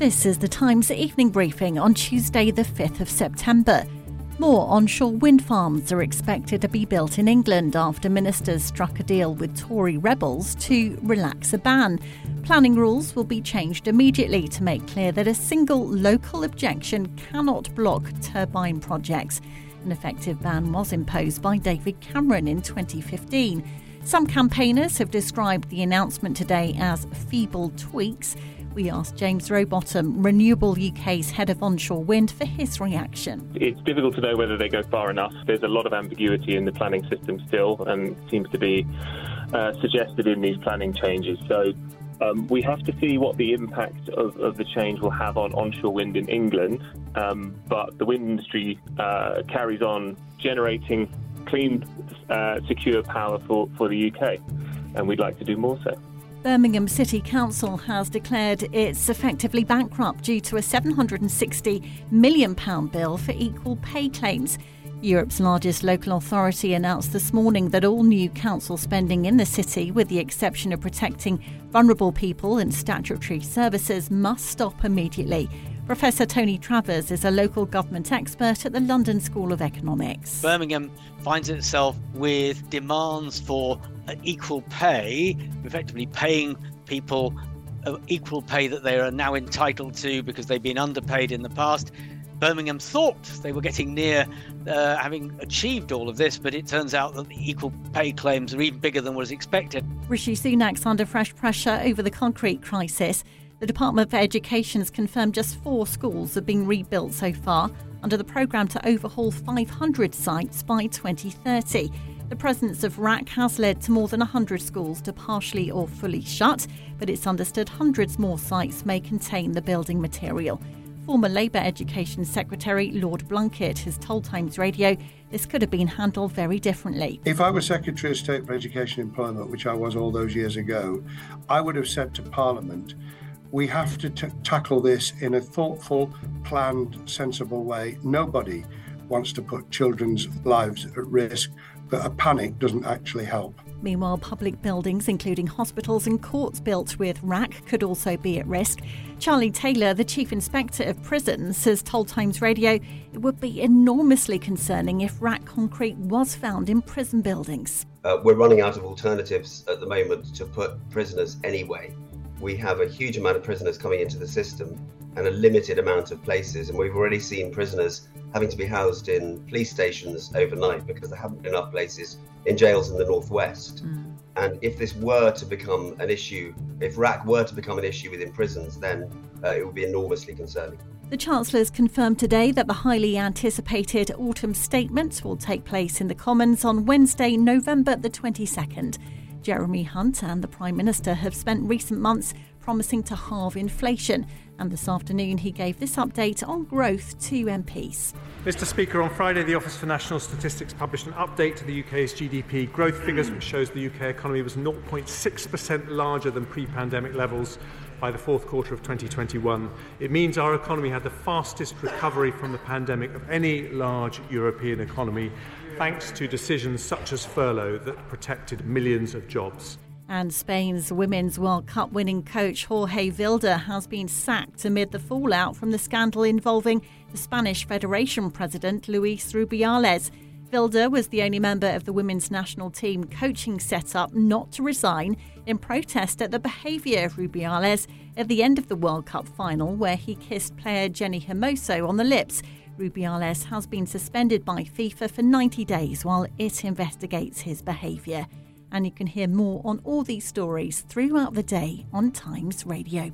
This is the Times evening briefing on Tuesday, the 5th of September. More onshore wind farms are expected to be built in England after ministers struck a deal with Tory rebels to relax a ban. Planning rules will be changed immediately to make clear that a single local objection cannot block turbine projects. An effective ban was imposed by David Cameron in 2015. Some campaigners have described the announcement today as feeble tweaks. We asked James Robottom, Renewable UK's head of onshore wind, for his reaction. It's difficult to know whether they go far enough. There's a lot of ambiguity in the planning system still, and seems to be uh, suggested in these planning changes. So um, we have to see what the impact of, of, the change will have on onshore wind in England. Um, but the wind industry uh, carries on generating clean, uh, secure power for, for the UK, and we'd like to do more so. Birmingham City Council has declared it's effectively bankrupt due to a £760 million bill for equal pay claims. Europe's largest local authority announced this morning that all new council spending in the city, with the exception of protecting vulnerable people and statutory services, must stop immediately. Professor Tony Travers is a local government expert at the London School of Economics. Birmingham finds itself with demands for uh, equal pay, effectively paying people uh, equal pay that they are now entitled to because they've been underpaid in the past. Birmingham thought they were getting near uh, having achieved all of this, but it turns out that the equal pay claims are even bigger than was expected. Rishi Sunak's under fresh pressure over the concrete crisis. The Department for Education has confirmed just four schools have been rebuilt so far under the programme to overhaul 500 sites by 2030. The presence of RAAC has led to more than 100 schools to partially or fully shut, but it's understood hundreds more sites may contain the building material. Former Labour Education Secretary Lord Blunkett has told Times Radio this could have been handled very differently. If I was Secretary of State for Education and Employment, which I was all those years ago, I would have said to Parliament, we have to t- tackle this in a thoughtful, planned, sensible way. Nobody wants to put children's lives at risk, but a panic doesn't actually help. Meanwhile, public buildings, including hospitals and courts built with RAAC, could also be at risk. Charlie Taylor, the Chief Inspector of Prisons, has told Times Radio it would be enormously concerning if RAAC concrete was found in prison buildings. Uh, we're running out of alternatives at the moment to put prisoners anyway we have a huge amount of prisoners coming into the system and a limited amount of places. And we've already seen prisoners having to be housed in police stations overnight because there haven't been enough places in jails in the northwest. Mm. And if this were to become an issue, if RAAC were to become an issue within prisons, then uh, it would be enormously concerning. The Chancellor's confirmed today that the highly anticipated autumn statements will take place in the Commons on Wednesday, November the 22nd. Jeremy Hunt and the Prime Minister have spent recent months promising to halve inflation. And this afternoon, he gave this update on growth to MPs. Mr. Speaker, on Friday, the Office for National Statistics published an update to the UK's GDP growth figures, which shows the UK economy was 0.6% larger than pre pandemic levels by the fourth quarter of 2021. It means our economy had the fastest recovery from the pandemic of any large European economy thanks to decisions such as furlough that protected millions of jobs. And Spain's Women's World Cup winning coach Jorge Vilda has been sacked amid the fallout from the scandal involving the Spanish Federation president Luis Rubiales. Vilda was the only member of the women's national team coaching setup not to resign in protest at the behaviour of Rubiales at the end of the World Cup final, where he kissed player Jenni Hermoso on the lips. Rubiales has been suspended by FIFA for 90 days while it investigates his behaviour. And you can hear more on all these stories throughout the day on Times Radio.